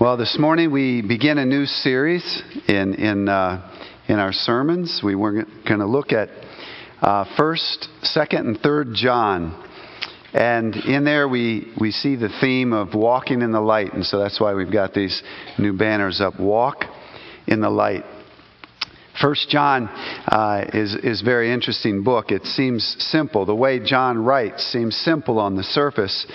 Well, this morning we begin a new series in in uh, in our sermons. We were going to look at uh, First, Second, and Third John, and in there we we see the theme of walking in the light, and so that's why we've got these new banners up. Walk in the light. First John uh, is is a very interesting book. It seems simple. The way John writes seems simple on the surface,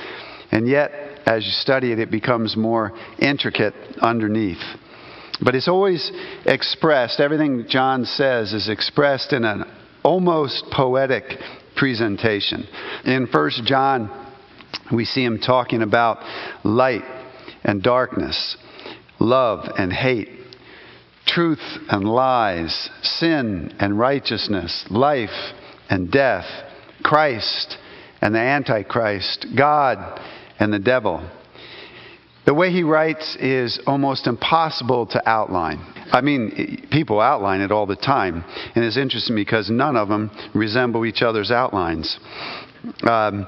and yet as you study it, it becomes more intricate underneath. But it's always expressed, everything John says is expressed in an almost poetic presentation. In 1 John, we see him talking about light and darkness, love and hate, truth and lies, sin and righteousness, life and death, Christ and the Antichrist, God and the devil. The way he writes is almost impossible to outline. I mean, people outline it all the time, and it's interesting because none of them resemble each other's outlines. Um,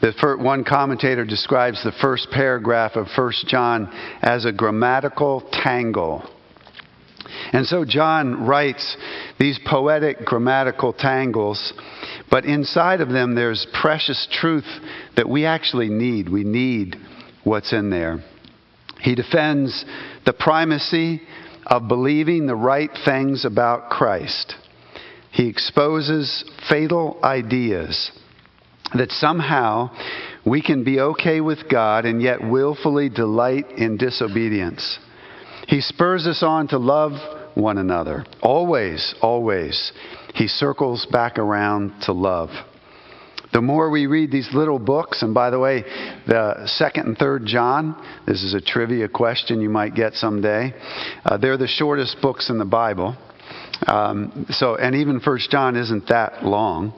the first, one commentator describes the first paragraph of 1 John as a grammatical tangle. And so John writes these poetic grammatical tangles but inside of them, there's precious truth that we actually need. We need what's in there. He defends the primacy of believing the right things about Christ. He exposes fatal ideas that somehow we can be okay with God and yet willfully delight in disobedience. He spurs us on to love one another. Always, always he circles back around to love. The more we read these little books, and by the way, the second and third John, this is a trivia question you might get someday. Uh, they're the shortest books in the Bible. Um, so, and even First John isn't that long.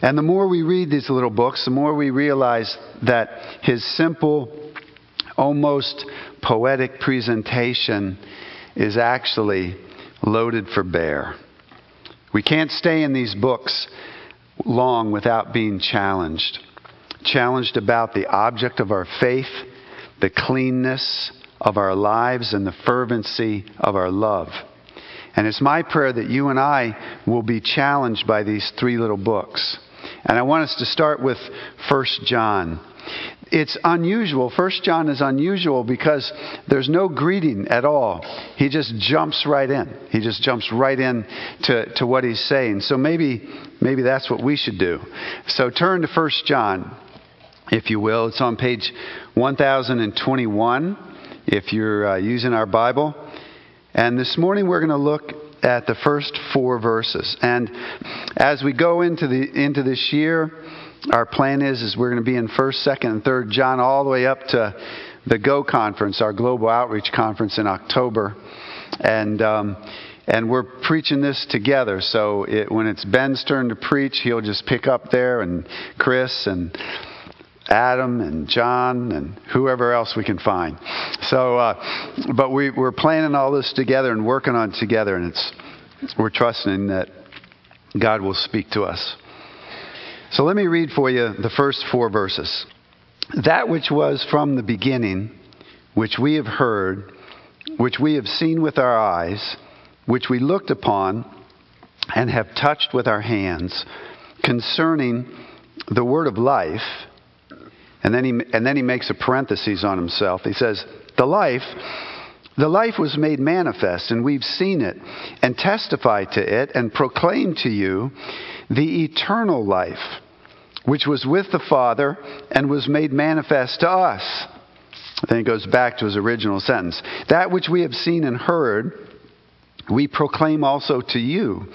And the more we read these little books, the more we realize that his simple, almost poetic presentation is actually loaded for bear. We can't stay in these books long without being challenged. Challenged about the object of our faith, the cleanness of our lives, and the fervency of our love. And it's my prayer that you and I will be challenged by these three little books. And I want us to start with 1 John it's unusual. First John is unusual because there's no greeting at all. He just jumps right in. He just jumps right in to, to what he's saying. So maybe maybe that's what we should do. So turn to First John, if you will. It's on page 1021 if you're uh, using our Bible. And this morning we're going to look at the first four verses. And as we go into the into this year, our plan is is we're going to be in first, second, and third John all the way up to the Go conference, our global outreach conference in October, and. Um, and we're preaching this together. So it, when it's Ben's turn to preach, he'll just pick up there, and Chris and Adam and John and whoever else we can find. So, uh, but we, we're planning all this together and working on it together, and it's we're trusting that God will speak to us. So let me read for you the first four verses. That which was from the beginning, which we have heard, which we have seen with our eyes, which we looked upon and have touched with our hands, concerning the word of life. And then he, and then he makes a parenthesis on himself. He says, The life. The life was made manifest, and we've seen it, and testified to it, and proclaimed to you the eternal life, which was with the Father and was made manifest to us. Then he goes back to his original sentence. That which we have seen and heard, we proclaim also to you,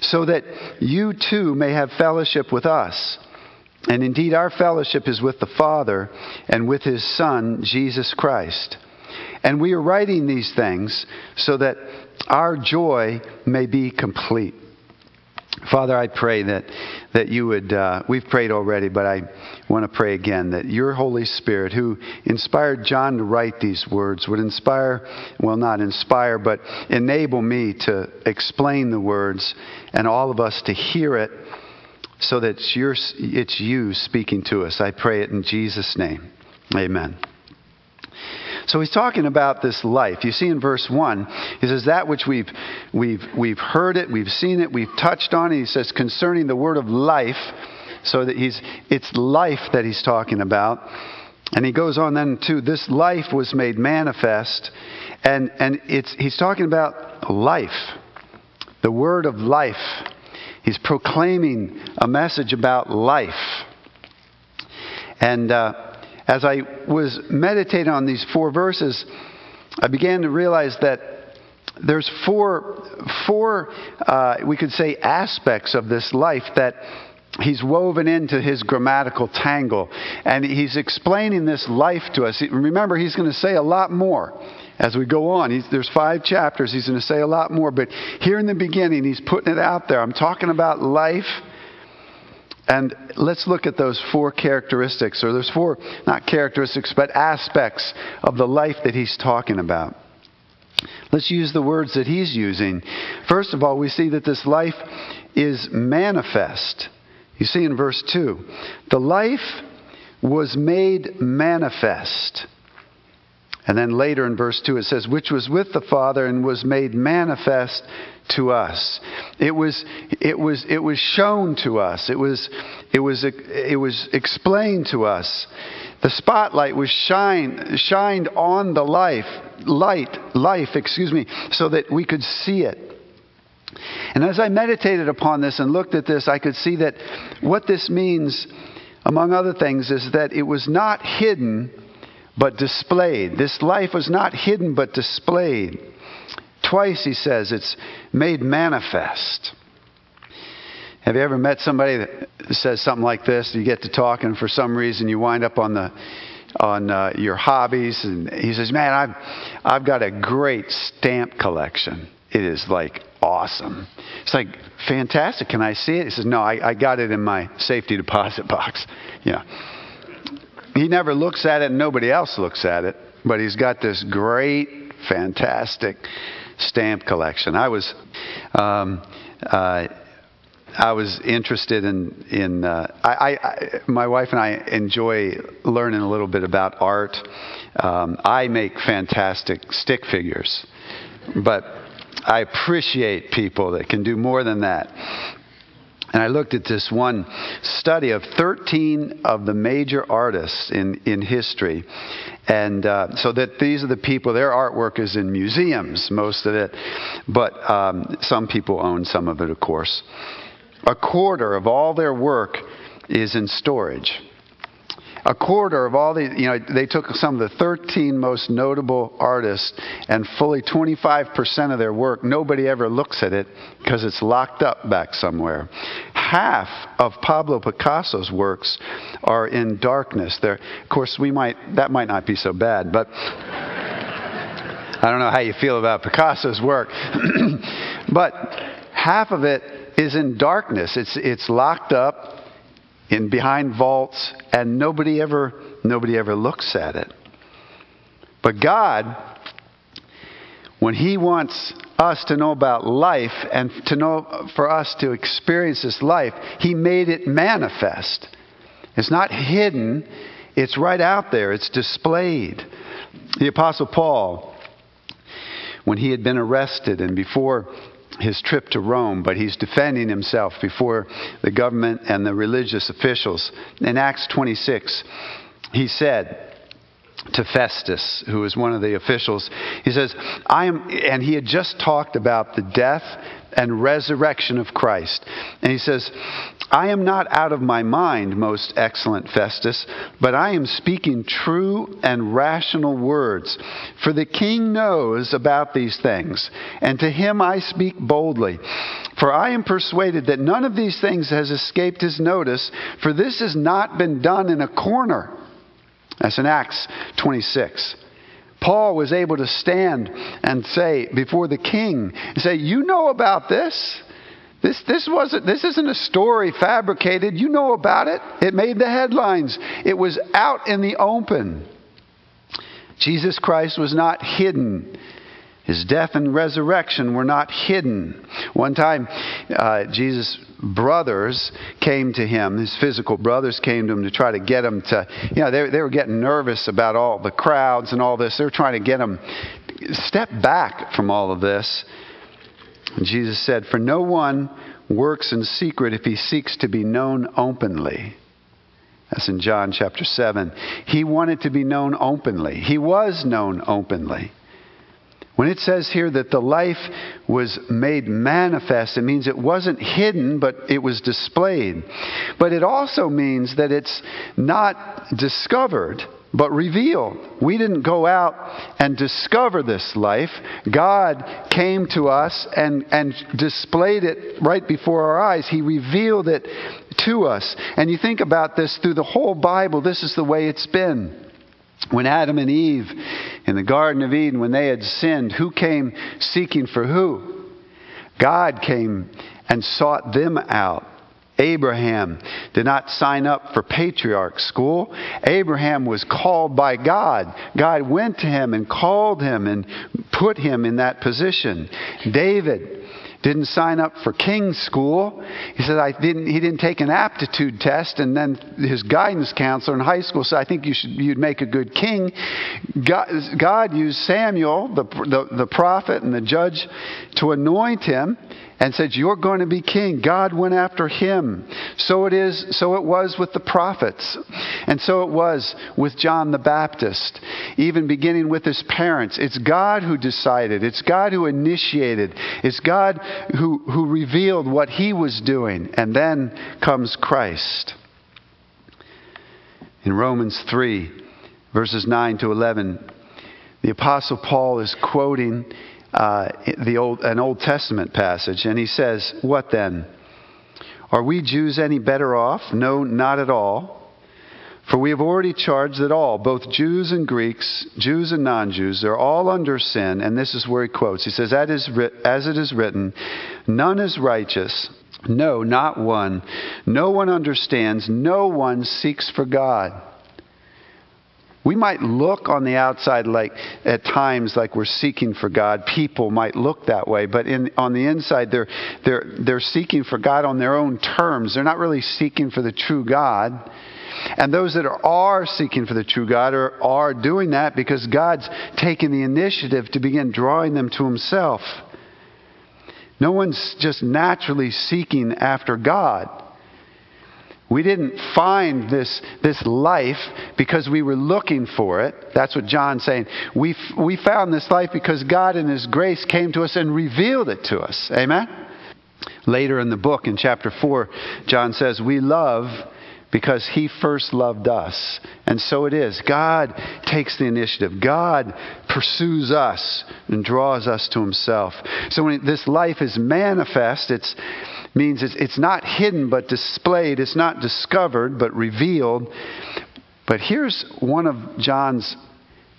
so that you too may have fellowship with us. And indeed, our fellowship is with the Father and with his Son, Jesus Christ. And we are writing these things so that our joy may be complete. Father, I pray that, that you would, uh, we've prayed already, but I want to pray again that your Holy Spirit, who inspired John to write these words, would inspire, well, not inspire, but enable me to explain the words and all of us to hear it so that it's, your, it's you speaking to us. I pray it in Jesus' name. Amen. So he's talking about this life. You see in verse 1, he says, That which we've, we've, we've heard it, we've seen it, we've touched on it. He says, concerning the word of life. So that he's, it's life that he's talking about. And he goes on then to this life was made manifest. And, and it's, he's talking about life, the word of life. He's proclaiming a message about life. And uh, as I was meditating on these four verses, I began to realize that there's four, four uh, we could say, aspects of this life that he's woven into his grammatical tangle. And he's explaining this life to us. Remember, he's going to say a lot more as we go on. He's, there's five chapters. He's going to say a lot more. But here in the beginning, he's putting it out there. I'm talking about life. And let's look at those four characteristics, or those four, not characteristics, but aspects of the life that he's talking about. Let's use the words that he's using. First of all, we see that this life is manifest. You see in verse 2 the life was made manifest. And then later in verse 2 it says, which was with the Father and was made manifest to us. It was, it was, it was shown to us. It was, it was, it was explained to us. The spotlight was shine, shined on the life, light, life, excuse me, so that we could see it. And as I meditated upon this and looked at this, I could see that what this means, among other things, is that it was not hidden but displayed. This life was not hidden but displayed. Twice he says it's made manifest. Have you ever met somebody that says something like this? You get to talk, and for some reason you wind up on the on uh, your hobbies, and he says, "Man, I've I've got a great stamp collection. It is like awesome." It's like fantastic. Can I see it? He says, "No, I, I got it in my safety deposit box." Yeah. He never looks at it, and nobody else looks at it, but he's got this great, fantastic stamp collection. I was, um, uh, I was interested in in. Uh, I, I, my wife and I enjoy learning a little bit about art. Um, I make fantastic stick figures, but I appreciate people that can do more than that. And I looked at this one study of 13 of the major artists in, in history. And uh, so that these are the people, their artwork is in museums, most of it. But um, some people own some of it, of course. A quarter of all their work is in storage a quarter of all the, you know, they took some of the 13 most notable artists and fully 25% of their work, nobody ever looks at it because it's locked up back somewhere. Half of Pablo Picasso's works are in darkness. There, of course, we might, that might not be so bad, but I don't know how you feel about Picasso's work. but half of it is in darkness. It's, it's locked up in behind vaults and nobody ever nobody ever looks at it. But God when he wants us to know about life and to know for us to experience this life, he made it manifest. It's not hidden, it's right out there, it's displayed. The apostle Paul when he had been arrested and before his trip to Rome, but he's defending himself before the government and the religious officials. In Acts 26, he said, to Festus, who was one of the officials. He says, I am, and he had just talked about the death and resurrection of Christ. And he says, I am not out of my mind, most excellent Festus, but I am speaking true and rational words. For the king knows about these things, and to him I speak boldly. For I am persuaded that none of these things has escaped his notice, for this has not been done in a corner. That's in Acts 26. Paul was able to stand and say before the king and say, You know about this. This, this, wasn't, this isn't a story fabricated. You know about it. It made the headlines. It was out in the open. Jesus Christ was not hidden His death and resurrection were not hidden. One time, uh, Jesus' brothers came to him, his physical brothers came to him to try to get him to, you know, they, they were getting nervous about all the crowds and all this. They were trying to get him, step back from all of this. And Jesus said, For no one works in secret if he seeks to be known openly. That's in John chapter 7. He wanted to be known openly. He was known openly. When it says here that the life was made manifest, it means it wasn't hidden, but it was displayed. But it also means that it's not discovered, but revealed. We didn't go out and discover this life. God came to us and, and displayed it right before our eyes. He revealed it to us. And you think about this through the whole Bible, this is the way it's been. When Adam and Eve in the Garden of Eden, when they had sinned, who came seeking for who? God came and sought them out. Abraham did not sign up for patriarch school. Abraham was called by God. God went to him and called him and put him in that position. David didn't sign up for king's school. He said I didn't. He didn't take an aptitude test, and then his guidance counselor in high school said, "I think you should. You'd make a good king." God, God used Samuel, the, the the prophet and the judge, to anoint him and said, You're going to be king. God went after him. So it is, so it was with the prophets. And so it was with John the Baptist, even beginning with his parents. It's God who decided, it's God who initiated, it's God who, who revealed what he was doing. And then comes Christ. In Romans 3, verses 9 to 11, the Apostle Paul is quoting uh, the old, an Old Testament passage, and he says, What then? Are we Jews any better off? No, not at all. For we have already charged that all, both Jews and Greeks, Jews and non Jews, are all under sin. And this is where he quotes. He says, As it is written, none is righteous, no, not one. No one understands, no one seeks for God. We might look on the outside like at times like we're seeking for God. People might look that way, but in, on the inside they're, they're, they're seeking for God on their own terms. They're not really seeking for the true God. And those that are, are seeking for the true God are, are doing that because God's taken the initiative to begin drawing them to Himself. No one's just naturally seeking after God. We didn't find this, this life because we were looking for it. That's what John's saying. We, we found this life because God in His grace came to us and revealed it to us. Amen? Later in the book, in chapter 4, John says, We love because he first loved us. And so it is. God takes the initiative. God pursues us and draws us to himself. So when this life is manifest, it means it's, it's not hidden but displayed. It's not discovered but revealed. But here's one of John's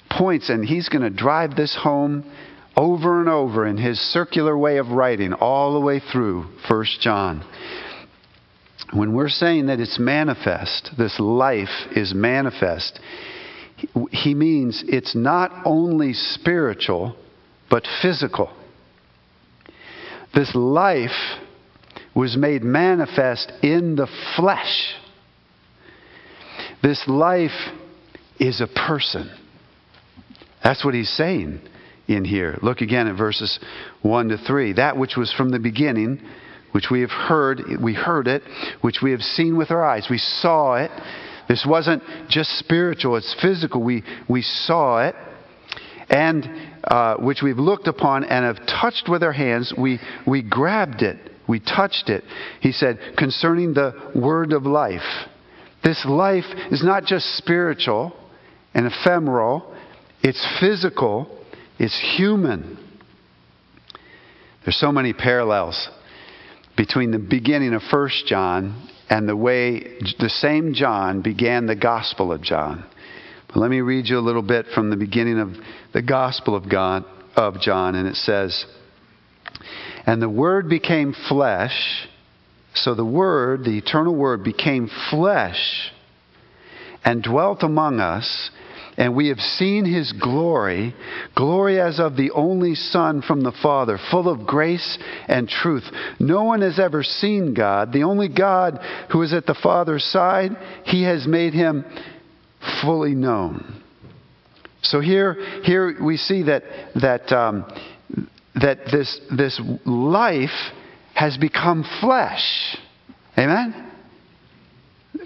points, and he's going to drive this home over and over in his circular way of writing all the way through 1 John. When we're saying that it's manifest, this life is manifest, he means it's not only spiritual, but physical. This life was made manifest in the flesh. This life is a person. That's what he's saying in here. Look again at verses 1 to 3. That which was from the beginning, which we have heard, we heard it, which we have seen with our eyes. We saw it. This wasn't just spiritual, it's physical. We, we saw it. And uh, which we've looked upon and have touched with our hands, we, we grabbed it we touched it. He said, concerning the word of life. This life is not just spiritual and ephemeral, it's physical, it's human. There's so many parallels between the beginning of 1 John and the way the same John began the Gospel of John. But let me read you a little bit from the beginning of the Gospel of, God, of John, and it says, and the Word became flesh. So the Word, the eternal Word, became flesh and dwelt among us, and we have seen his glory, glory as of the only Son from the Father, full of grace and truth. No one has ever seen God. The only God who is at the Father's side, he has made him fully known. So here, here we see that, that, um, that this, this life has become flesh. Amen?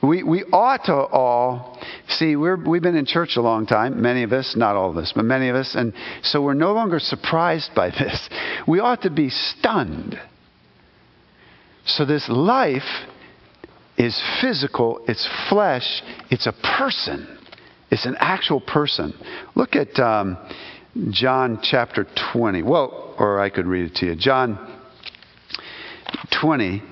We, we ought to all see, we're, we've been in church a long time, many of us, not all of us, but many of us, and so we're no longer surprised by this. We ought to be stunned. So, this life is physical, it's flesh, it's a person, it's an actual person. Look at um, John chapter 20. Well, or I could read it to you. John 20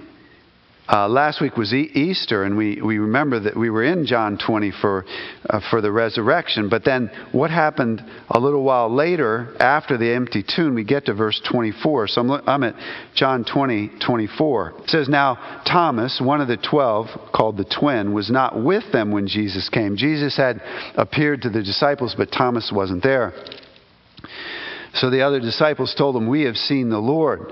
uh, last week was e- Easter, and we, we remember that we were in John 20 for, uh, for the resurrection. But then what happened a little while later after the empty tomb? We get to verse 24. So I'm, I'm at John 20, 24. It says, Now Thomas, one of the twelve, called the twin, was not with them when Jesus came. Jesus had appeared to the disciples, but Thomas wasn't there. So the other disciples told him, We have seen the Lord.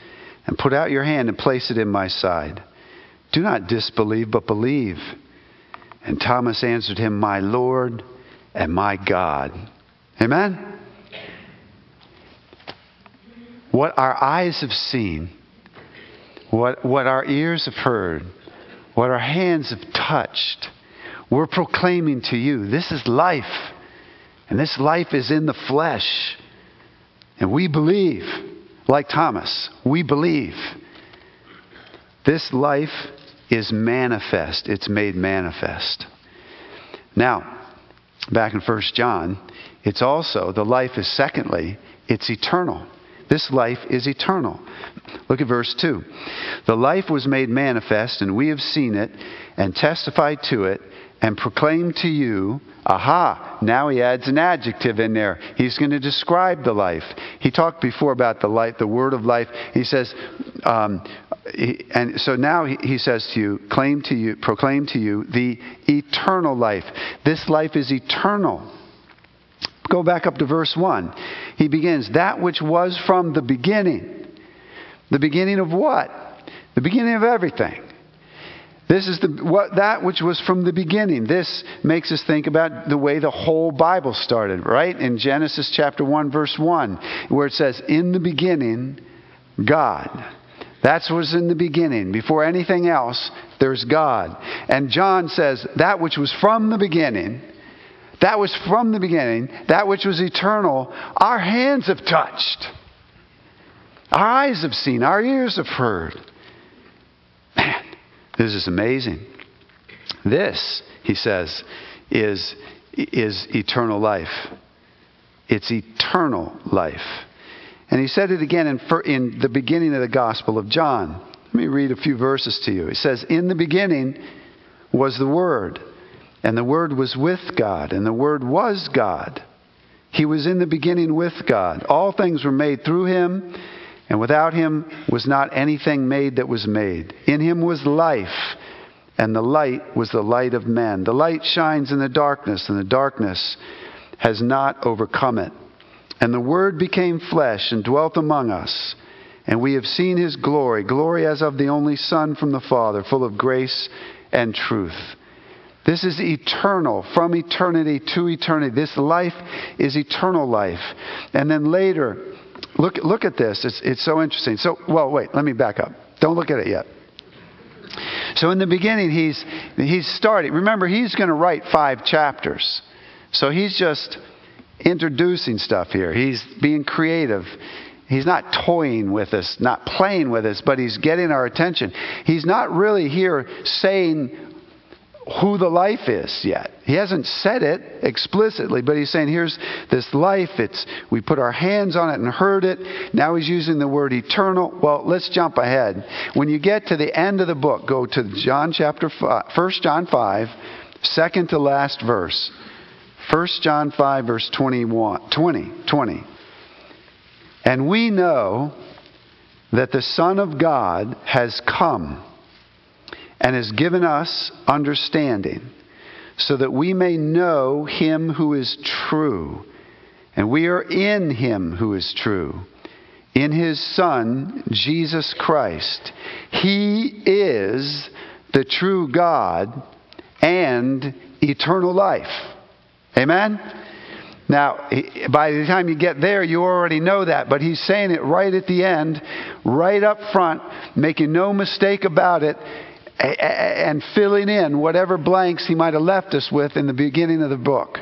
and put out your hand and place it in my side. Do not disbelieve, but believe. And Thomas answered him, My Lord and my God. Amen? What our eyes have seen, what, what our ears have heard, what our hands have touched, we're proclaiming to you this is life. And this life is in the flesh. And we believe like Thomas, we believe. This life is manifest, it's made manifest. Now, back in 1 John, it's also, the life is secondly, it's eternal. This life is eternal. Look at verse 2. The life was made manifest, and we have seen it, and testified to it, and proclaim to you, aha, now he adds an adjective in there. He's going to describe the life. He talked before about the life, the word of life. He says, um, he, and so now he, he says to you, claim to you, proclaim to you the eternal life. This life is eternal. Go back up to verse 1. He begins, that which was from the beginning. The beginning of what? The beginning of everything. This is the, what, that which was from the beginning. This makes us think about the way the whole Bible started, right? In Genesis chapter 1, verse 1, where it says, In the beginning, God. That's what was in the beginning. Before anything else, there's God. And John says, That which was from the beginning, that was from the beginning, that which was eternal, our hands have touched, our eyes have seen, our ears have heard. This is amazing. This, he says, is, is eternal life. It's eternal life. And he said it again in, in the beginning of the Gospel of John. Let me read a few verses to you. He says, In the beginning was the Word, and the Word was with God, and the Word was God. He was in the beginning with God. All things were made through him and without him was not anything made that was made. In him was life, and the light was the light of men. The light shines in the darkness, and the darkness has not overcome it. And the Word became flesh and dwelt among us. And we have seen his glory, glory as of the only Son from the Father, full of grace and truth. This is eternal, from eternity to eternity. This life is eternal life. And then later, Look, look at this. It's, it's so interesting. So, well, wait, let me back up. Don't look at it yet. So, in the beginning, he's, he's starting. Remember, he's going to write five chapters. So, he's just introducing stuff here. He's being creative. He's not toying with us, not playing with us, but he's getting our attention. He's not really here saying who the life is yet. He hasn't said it explicitly, but he's saying here's this life. It's we put our hands on it and heard it. Now he's using the word eternal. Well, let's jump ahead. When you get to the end of the book, go to John chapter 5, 1 John 5, second to last verse. 1 John 5 verse 21, 20, 20. And we know that the Son of God has come and has given us understanding, so that we may know him who is true. And we are in him who is true, in his Son, Jesus Christ. He is the true God and eternal life. Amen? Now, by the time you get there, you already know that, but he's saying it right at the end, right up front, making no mistake about it and filling in whatever blanks he might have left us with in the beginning of the book.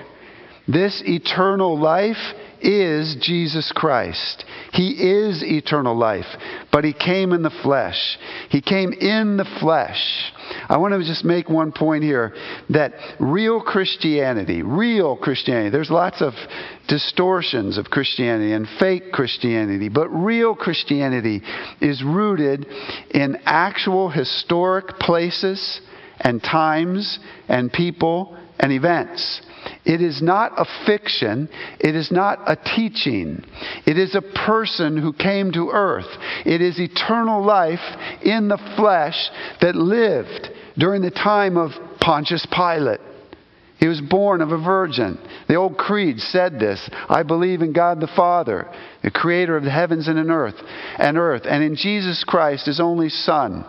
This eternal life is Jesus Christ. He is eternal life, but He came in the flesh. He came in the flesh. I want to just make one point here that real Christianity, real Christianity, there's lots of distortions of Christianity and fake Christianity, but real Christianity is rooted in actual historic places and times and people and events. It is not a fiction. It is not a teaching. It is a person who came to earth. It is eternal life in the flesh that lived during the time of Pontius Pilate. He was born of a virgin. The old creed said this I believe in God the Father, the creator of the heavens and an earth, and earth, and in Jesus Christ, his only Son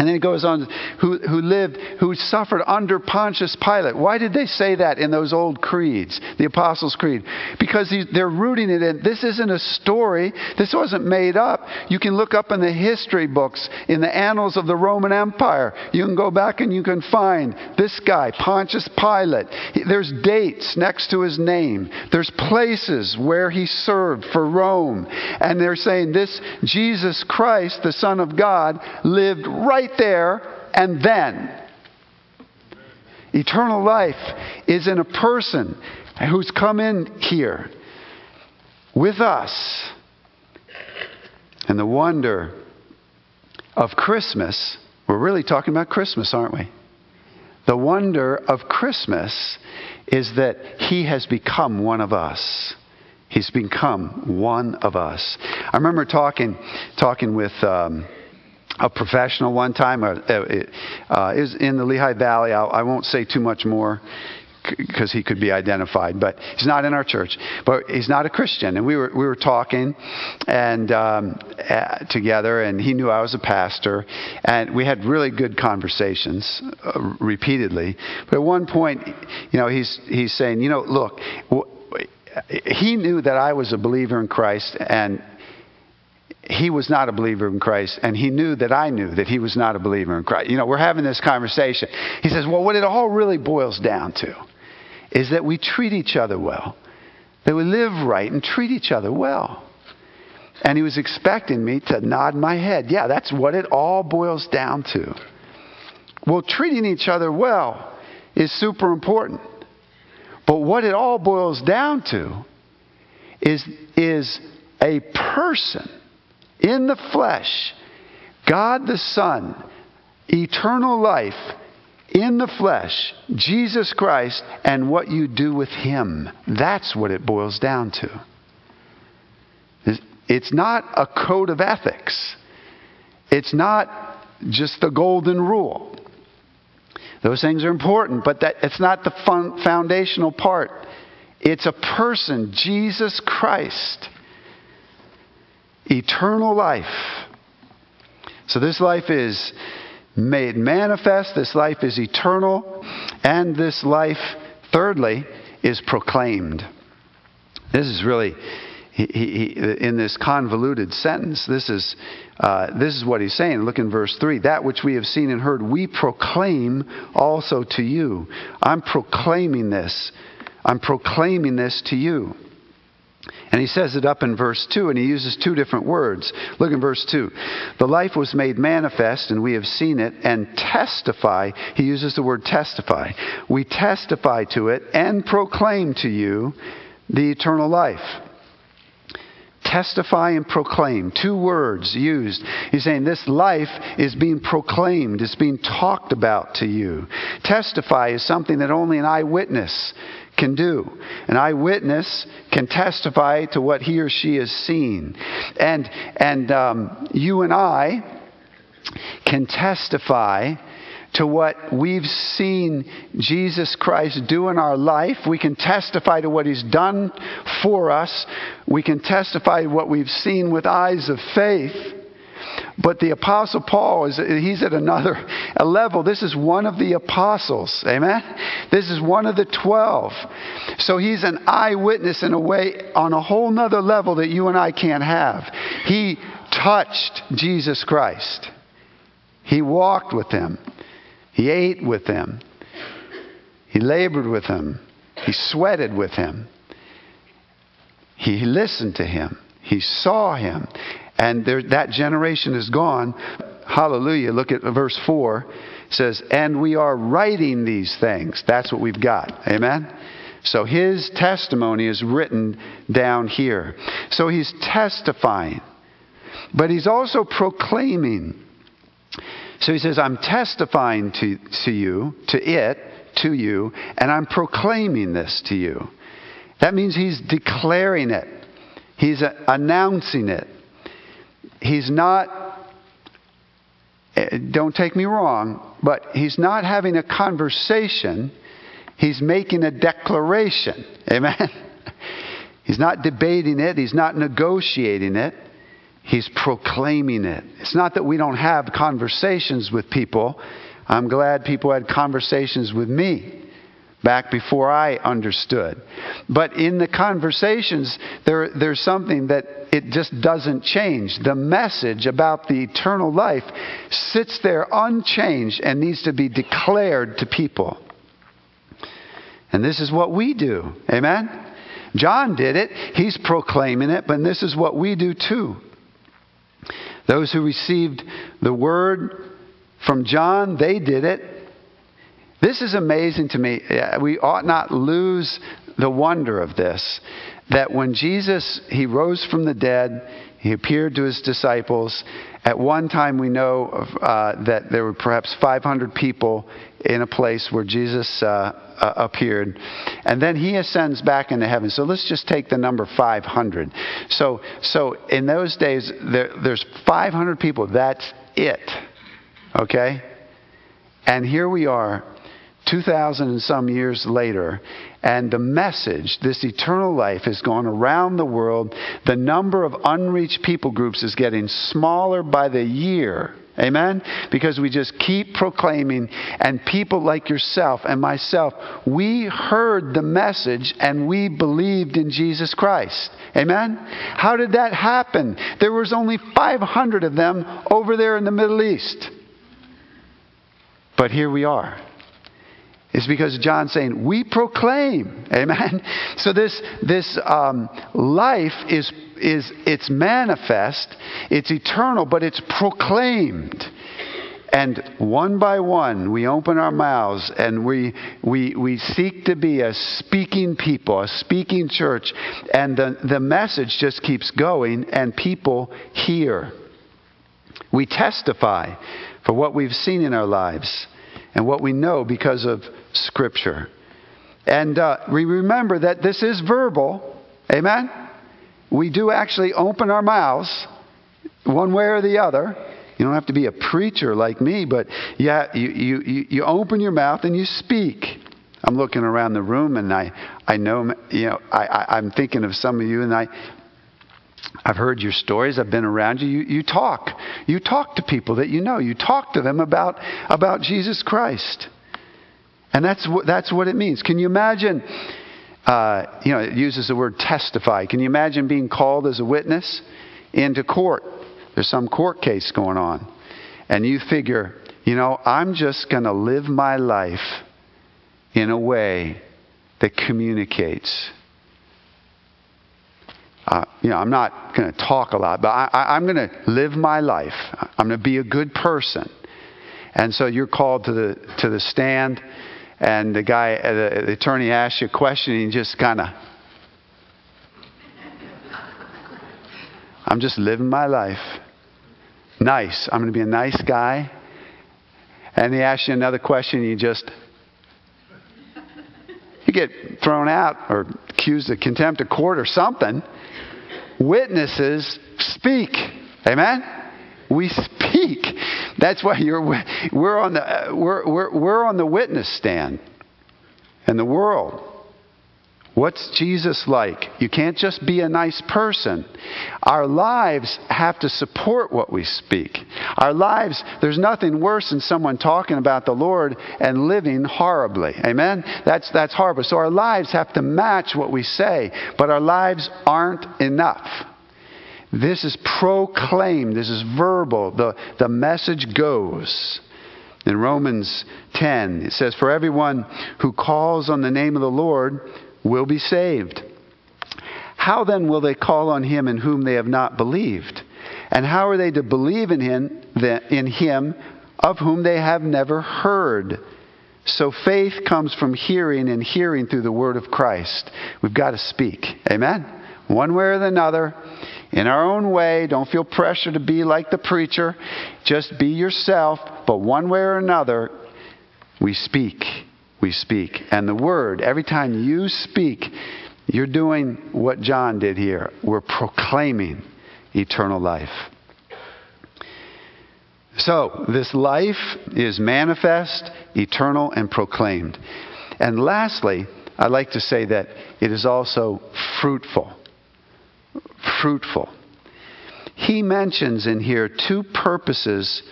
and then it goes on, who, who lived, who suffered under Pontius Pilate. Why did they say that in those old creeds, the Apostles' Creed? Because they're rooting it in, this isn't a story. This wasn't made up. You can look up in the history books, in the annals of the Roman Empire. You can go back and you can find this guy, Pontius Pilate. There's dates next to his name, there's places where he served for Rome. And they're saying this Jesus Christ, the Son of God, lived right right there and then. Eternal life is in a person who's come in here with us. And the wonder of Christmas, we're really talking about Christmas, aren't we? The wonder of Christmas is that He has become one of us. He's become one of us. I remember talking, talking with. Um, a professional one time. Uh, uh, is in the Lehigh Valley. I, I won't say too much more because he could be identified, but he's not in our church. But he's not a Christian, and we were we were talking and um, uh, together, and he knew I was a pastor, and we had really good conversations uh, repeatedly. But at one point, you know, he's he's saying, you know, look. He knew that I was a believer in Christ, and he was not a believer in Christ, and he knew that I knew that he was not a believer in Christ. You know, we're having this conversation. He says, Well, what it all really boils down to is that we treat each other well, that we live right and treat each other well. And he was expecting me to nod my head. Yeah, that's what it all boils down to. Well, treating each other well is super important. But what it all boils down to is, is a person in the flesh, God the Son, eternal life in the flesh, Jesus Christ, and what you do with Him. That's what it boils down to. It's not a code of ethics, it's not just the golden rule. Those things are important, but that, it's not the fun, foundational part. It's a person, Jesus Christ eternal life. So this life is made manifest, this life is eternal, and this life, thirdly, is proclaimed. This is really, he, he, in this convoluted sentence, this is, uh, this is what he's saying. Look in verse 3 That which we have seen and heard, we proclaim also to you. I'm proclaiming this. I'm proclaiming this to you. And he says it up in verse 2, and he uses two different words. Look in verse 2. The life was made manifest, and we have seen it, and testify. He uses the word testify. We testify to it and proclaim to you the eternal life. Testify and proclaim. Two words used. He's saying this life is being proclaimed, it's being talked about to you. Testify is something that only an eyewitness can do. An eyewitness can testify to what he or she has seen. And, and um, you and I can testify to what we've seen Jesus Christ do in our life. We can testify to what He's done for us. We can testify what we've seen with eyes of faith. But the Apostle Paul is he's at another a level. This is one of the apostles. Amen? This is one of the twelve. So he's an eyewitness in a way on a whole nother level that you and I can't have. He touched Jesus Christ. He walked with him. He ate with him. He labored with him. He sweated with him. He listened to him. He saw him. And there, that generation is gone. Hallelujah. Look at verse 4. It says, And we are writing these things. That's what we've got. Amen? So his testimony is written down here. So he's testifying. But he's also proclaiming. So he says, I'm testifying to, to you, to it, to you, and I'm proclaiming this to you. That means he's declaring it, he's uh, announcing it. He's not, eh, don't take me wrong, but he's not having a conversation, he's making a declaration. Amen? He's not debating it, he's not negotiating it. He's proclaiming it. It's not that we don't have conversations with people. I'm glad people had conversations with me back before I understood. But in the conversations, there, there's something that it just doesn't change. The message about the eternal life sits there unchanged and needs to be declared to people. And this is what we do. Amen? John did it, he's proclaiming it, but this is what we do too. Those who received the word from John, they did it. This is amazing to me. We ought not lose the wonder of this that when Jesus he rose from the dead, he appeared to his disciples. At one time, we know uh, that there were perhaps 500 people in a place where Jesus uh, uh, appeared. And then he ascends back into heaven. So let's just take the number 500. So, so in those days, there, there's 500 people. That's it. Okay? And here we are 2,000 and some years later, and the message, this eternal life, has gone around the world. The number of unreached people groups is getting smaller by the year. Amen? Because we just keep proclaiming, and people like yourself and myself, we heard the message and we believed in Jesus Christ. Amen? How did that happen? There was only 500 of them over there in the Middle East. But here we are is because John's saying, we proclaim. Amen? So this, this um, life is, is, it's manifest, it's eternal, but it's proclaimed. And one by one, we open our mouths and we, we, we seek to be a speaking people, a speaking church. And the, the message just keeps going, and people hear. We testify for what we've seen in our lives and what we know because of Scripture. And uh, we remember that this is verbal. Amen? We do actually open our mouths one way or the other. You don't have to be a preacher like me, but yeah, you, you, you open your mouth and you speak. I'm looking around the room and I, I know, you know, I, I, I'm thinking of some of you and I, I've heard your stories. I've been around you. you. You talk. You talk to people that you know. You talk to them about, about Jesus Christ. And that's what, that's what it means. Can you imagine? Uh, you know, it uses the word testify. Can you imagine being called as a witness into court? There's some court case going on. And you figure, you know, I'm just going to live my life in a way that communicates uh, you know, I'm not going to talk a lot, but I, am going to live my life. I'm going to be a good person. And so you're called to the to the stand, and the guy, uh, the, attorney asks you a question, and you just kind of, I'm just living my life. Nice. I'm going to be a nice guy. And they ask you another question, and you just you get thrown out or accused of contempt of court or something. Witnesses speak. Amen? We speak. That's why you're, we're, on the, we're, we're, we're on the witness stand in the world. What's Jesus like? You can't just be a nice person. Our lives have to support what we speak. Our lives, there's nothing worse than someone talking about the Lord and living horribly. Amen? That's, that's horrible. So our lives have to match what we say, but our lives aren't enough. This is proclaimed, this is verbal. The, the message goes. In Romans 10, it says, For everyone who calls on the name of the Lord will be saved. How then will they call on him in whom they have not believed? And how are they to believe in him, in him of whom they have never heard? So faith comes from hearing, and hearing through the word of Christ. We've got to speak. Amen? One way or another, in our own way. Don't feel pressure to be like the preacher. Just be yourself. But one way or another, we speak we speak. And the word, every time you speak, you're doing what John did here. We're proclaiming eternal life. So, this life is manifest, eternal, and proclaimed. And lastly, I'd like to say that it is also fruitful. Fruitful. He mentions in here two purposes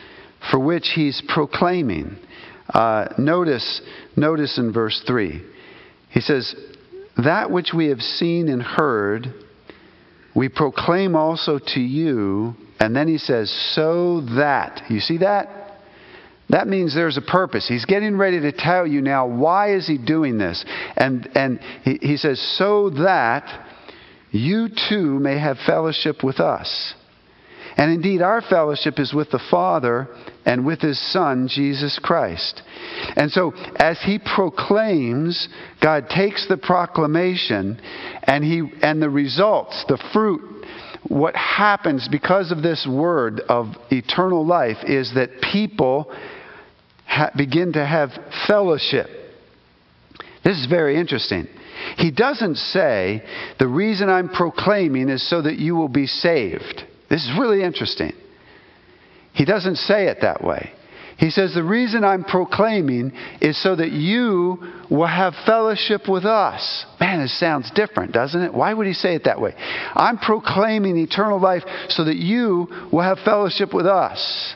for which he's proclaiming. Uh, notice, notice in verse 3. He says, That which we have seen and heard, we proclaim also to you. And then he says, So that. You see that? That means there's a purpose. He's getting ready to tell you now why is he doing this? And, and he, he says, So that you too may have fellowship with us. And indeed, our fellowship is with the Father and with His Son, Jesus Christ. And so, as He proclaims, God takes the proclamation and, he, and the results, the fruit, what happens because of this word of eternal life is that people ha- begin to have fellowship. This is very interesting. He doesn't say, the reason I'm proclaiming is so that you will be saved. This is really interesting. He doesn't say it that way. He says, The reason I'm proclaiming is so that you will have fellowship with us. Man, this sounds different, doesn't it? Why would he say it that way? I'm proclaiming eternal life so that you will have fellowship with us.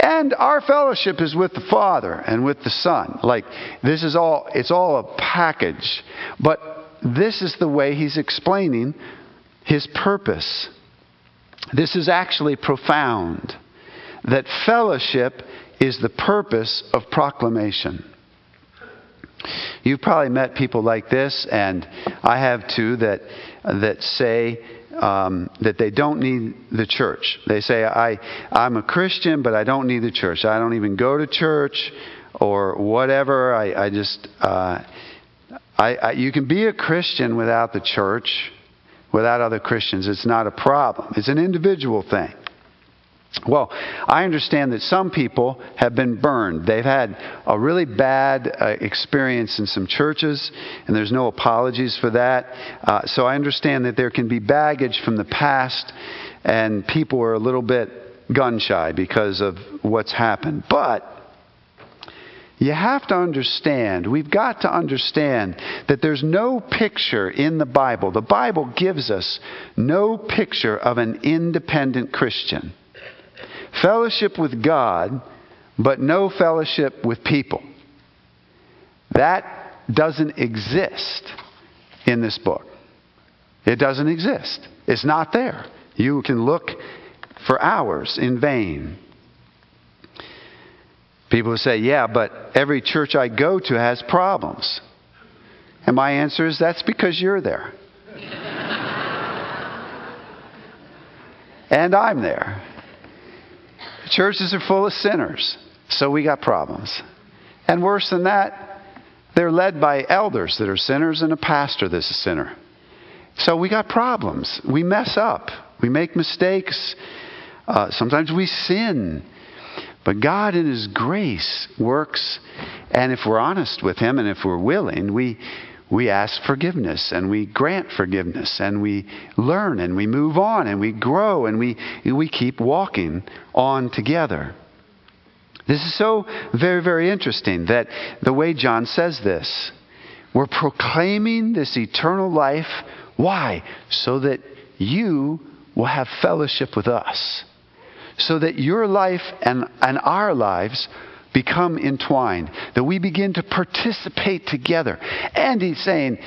And our fellowship is with the Father and with the Son. Like, this is all, it's all a package. But this is the way he's explaining his purpose. This is actually profound that fellowship is the purpose of proclamation. You've probably met people like this, and I have too, that, that say um, that they don't need the church. They say, I, I'm a Christian, but I don't need the church. I don't even go to church or whatever. I, I just, uh, I, I, you can be a Christian without the church without other Christians. It's not a problem, it's an individual thing. Well, I understand that some people have been burned. They've had a really bad uh, experience in some churches, and there's no apologies for that. Uh, so I understand that there can be baggage from the past, and people are a little bit gun shy because of what's happened. But you have to understand, we've got to understand that there's no picture in the Bible. The Bible gives us no picture of an independent Christian. Fellowship with God, but no fellowship with people. That doesn't exist in this book. It doesn't exist. It's not there. You can look for hours in vain. People say, yeah, but every church I go to has problems. And my answer is, that's because you're there. and I'm there. Churches are full of sinners, so we got problems. And worse than that, they're led by elders that are sinners and a pastor that's a sinner. So we got problems. We mess up. We make mistakes. Uh, sometimes we sin. But God, in His grace, works. And if we're honest with Him and if we're willing, we, we ask forgiveness and we grant forgiveness and we learn and we move on and we grow and we, we keep walking on together. This is so very, very interesting that the way John says this, we're proclaiming this eternal life. Why? So that you will have fellowship with us. So that your life and, and our lives become entwined, that we begin to participate together. And he's saying,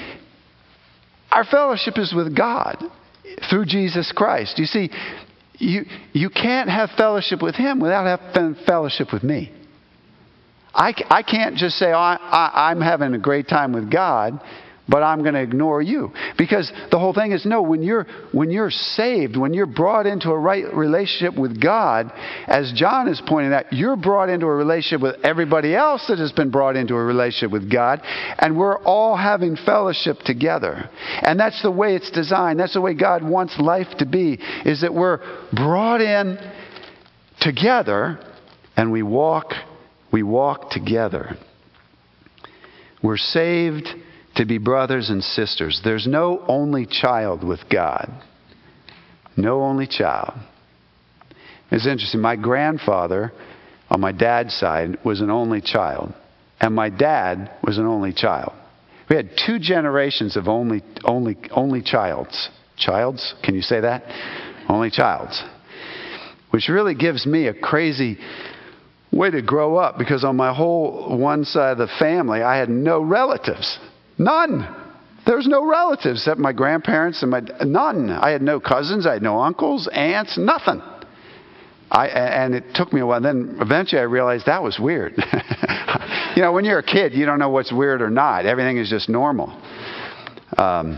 our fellowship is with God through Jesus Christ. You see, you, you can't have fellowship with him without having fellowship with me. I, I can't just say, oh, I, I, I'm having a great time with God but I'm going to ignore you. Because the whole thing is no, when you're, when you're saved, when you're brought into a right relationship with God, as John is pointing out, you're brought into a relationship with everybody else that has been brought into a relationship with God, and we're all having fellowship together. And that's the way it's designed. That's the way God wants life to be, is that we're brought in together and we walk, we walk together. We're saved to be brothers and sisters. There's no only child with God. No only child. It's interesting. My grandfather, on my dad's side, was an only child, and my dad was an only child. We had two generations of only, only, only childs. Childs? Can you say that? Only childs. Which really gives me a crazy way to grow up because on my whole one side of the family, I had no relatives. None. There's no relatives except my grandparents and my none. I had no cousins, I had no uncles, aunts, nothing. I, and it took me a while. Then eventually I realized that was weird. you know, when you're a kid, you don't know what's weird or not. Everything is just normal. Um,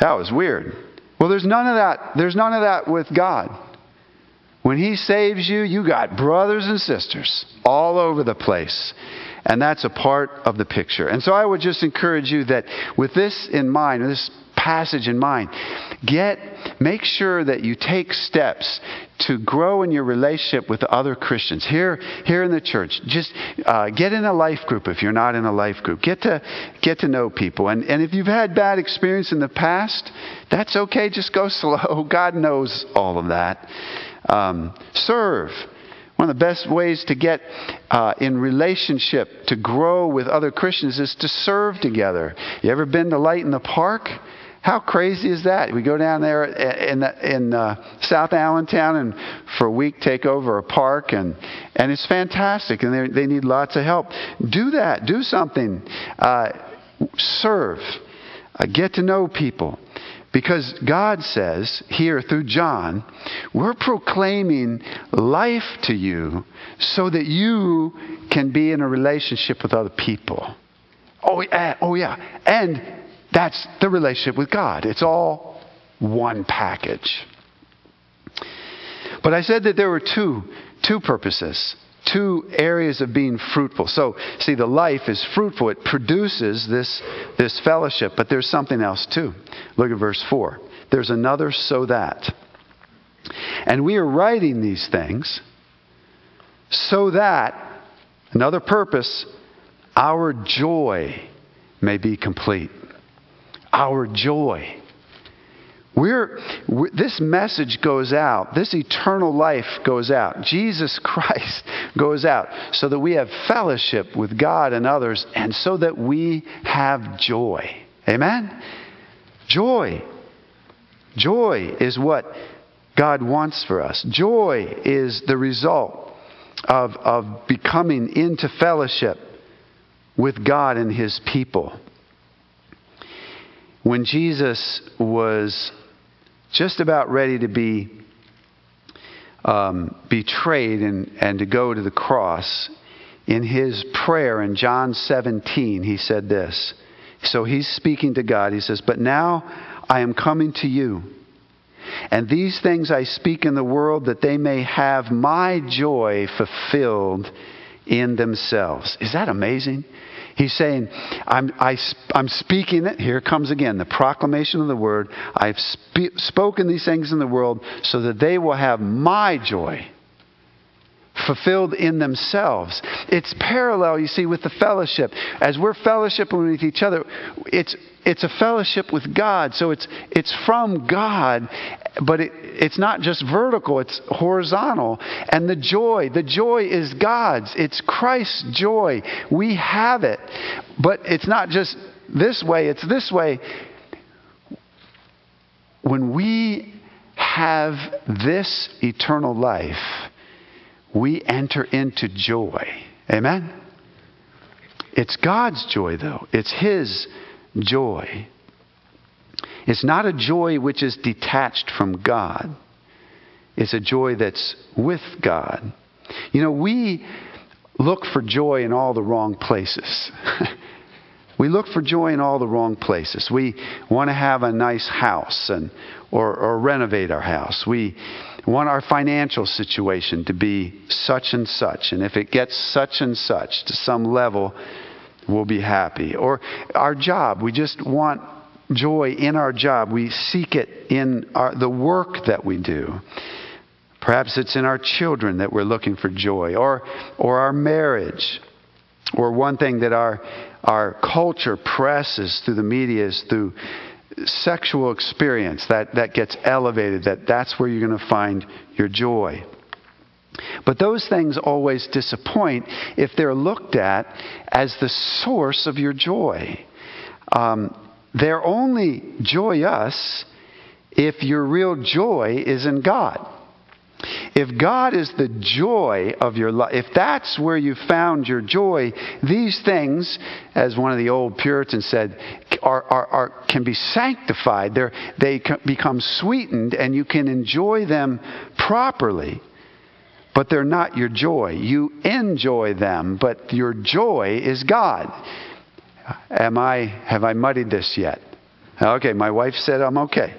that was weird. Well, there's none of that. There's none of that with God. When He saves you, you got brothers and sisters all over the place. And that's a part of the picture. And so I would just encourage you that with this in mind, this passage in mind, get make sure that you take steps to grow in your relationship with other Christians here here in the church. Just uh, get in a life group if you're not in a life group. Get to get to know people. And and if you've had bad experience in the past, that's okay. Just go slow. God knows all of that. Um, serve. One of the best ways to get uh, in relationship, to grow with other Christians, is to serve together. You ever been to Light in the Park? How crazy is that? We go down there in, the, in uh, South Allentown and for a week take over a park, and, and it's fantastic, and they need lots of help. Do that. Do something. Uh, serve. Uh, get to know people. Because God says here through John, we're proclaiming life to you so that you can be in a relationship with other people. Oh, yeah, oh yeah. And that's the relationship with God. It's all one package. But I said that there were two, two purposes two areas of being fruitful. So, see, the life is fruitful. It produces this, this fellowship, but there's something else too. Look at verse 4. There's another so that. And we are writing these things so that, another purpose, our joy may be complete. Our joy. We're, we're, this message goes out. This eternal life goes out. Jesus Christ goes out so that we have fellowship with God and others and so that we have joy. Amen? Joy. Joy is what God wants for us. Joy is the result of, of becoming into fellowship with God and His people. When Jesus was just about ready to be um, betrayed and, and to go to the cross, in his prayer in John 17, he said this. So he's speaking to God. He says, But now I am coming to you, And these things I speak in the world that they may have my joy fulfilled in themselves. Is that amazing? He's saying, I'm, I, am speaking it. Here comes again the proclamation of the word. I've spe- spoken these things in the world so that they will have my joy fulfilled in themselves. It's parallel, you see, with the fellowship. As we're fellowshipping with each other, it's, it's a fellowship with God. So it's, it's from God, but it, it's not just vertical, it's horizontal. And the joy, the joy is God's. It's Christ's joy. We have it. But it's not just this way, it's this way. When we have this eternal life, we enter into joy. Amen? It's God's joy, though. It's His joy. It's not a joy which is detached from God, it's a joy that's with God. You know, we look for joy in all the wrong places. we look for joy in all the wrong places. We want to have a nice house and, or, or renovate our house. We want our financial situation to be such and such. And if it gets such and such to some level, we'll be happy. Or our job, we just want joy in our job. We seek it in our, the work that we do. Perhaps it's in our children that we're looking for joy, or, or our marriage. Or one thing that our, our culture presses through the media is through sexual experience that, that gets elevated, that that's where you're going to find your joy. But those things always disappoint if they're looked at as the source of your joy. Um, they're only joyous if your real joy is in God. If God is the joy of your life, if that's where you found your joy, these things, as one of the old Puritans said, are, are, are, can be sanctified. They're, they become sweetened, and you can enjoy them properly. But they're not your joy. You enjoy them, but your joy is God. Am I, have I muddied this yet? Okay, my wife said I'm okay.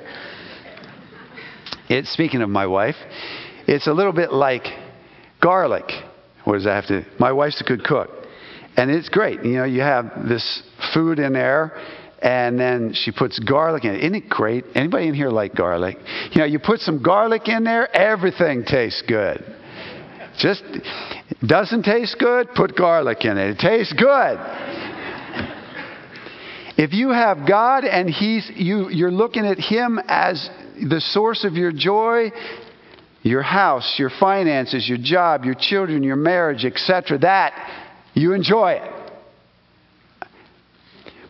It, speaking of my wife, it's a little bit like garlic. What does that have to? do? My wife's a good cook, and it's great. You know, you have this food in there, and then she puts garlic in it. Isn't it great? Anybody in here like garlic? You know, you put some garlic in there, everything tastes good. Just doesn't taste good, put garlic in it. It tastes good. If you have God and He's you you're looking at Him as the source of your joy, your house, your finances, your job, your children, your marriage, etc., that you enjoy it.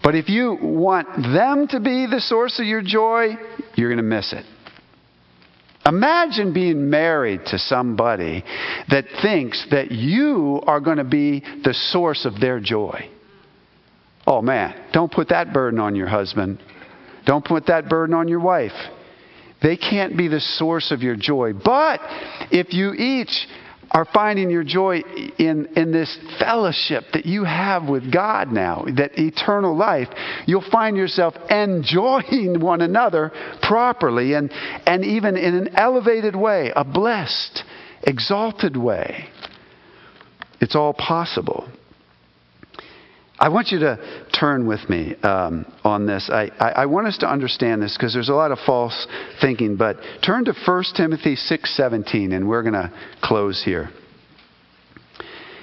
But if you want them to be the source of your joy, you're going to miss it. Imagine being married to somebody that thinks that you are going to be the source of their joy. Oh man, don't put that burden on your husband. Don't put that burden on your wife. They can't be the source of your joy. But if you each are finding your joy in, in this fellowship that you have with God now, that eternal life, you'll find yourself enjoying one another properly and, and even in an elevated way, a blessed, exalted way. It's all possible. I want you to turn with me um, on this. I, I, I, want us to understand this because there's a lot of false thinking. But turn to 1 Timothy 6:17, and we're going to close here.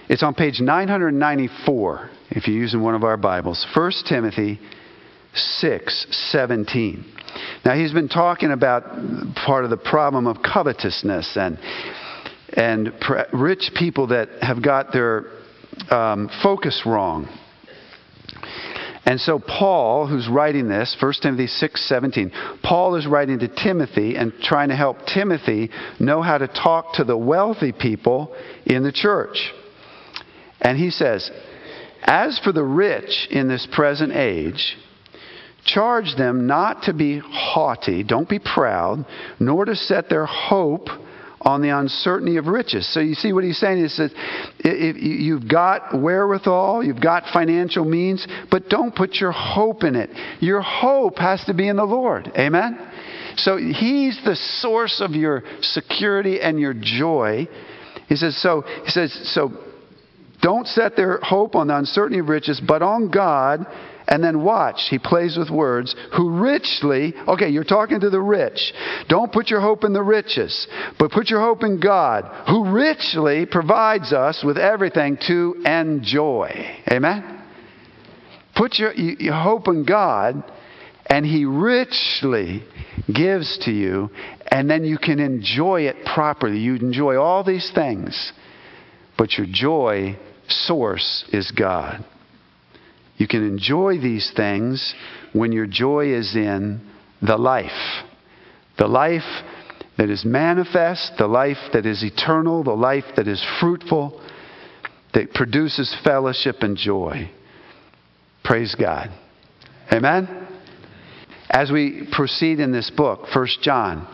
It's on page 994 if you're using one of our Bibles. 1 Timothy 6:17. Now he's been talking about part of the problem of covetousness and and rich people that have got their um, focus wrong and so Paul, who's writing this, 1 Timothy 6:17, Paul is writing to Timothy and trying to help Timothy know how to talk to the wealthy people in the church. And he says, "As for the rich in this present age, charge them not to be haughty, don't be proud, nor to set their hope on the uncertainty of riches. So you see what he's saying? He says, if you've got wherewithal, you've got financial means, but don't put your hope in it. Your hope has to be in the Lord. Amen? So he's the source of your security and your joy. He says, so he says, so don't set their hope on the uncertainty of riches, but on God. And then watch, he plays with words, who richly, okay, you're talking to the rich. Don't put your hope in the riches, but put your hope in God, who richly provides us with everything to enjoy. Amen? Put your, your hope in God, and he richly gives to you, and then you can enjoy it properly. You enjoy all these things, but your joy source is God. You can enjoy these things when your joy is in the life. The life that is manifest, the life that is eternal, the life that is fruitful, that produces fellowship and joy. Praise God. Amen? As we proceed in this book, 1 John,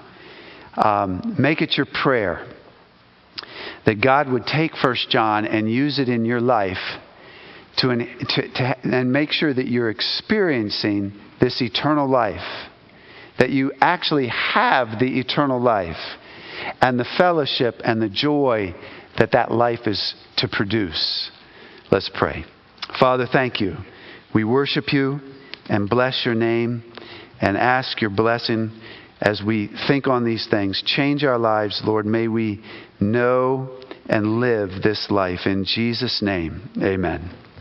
um, make it your prayer that God would take 1 John and use it in your life to, to, to, and make sure that you're experiencing this eternal life, that you actually have the eternal life and the fellowship and the joy that that life is to produce. Let's pray. Father, thank you. We worship you and bless your name and ask your blessing as we think on these things. Change our lives, Lord. May we know and live this life. In Jesus' name, amen.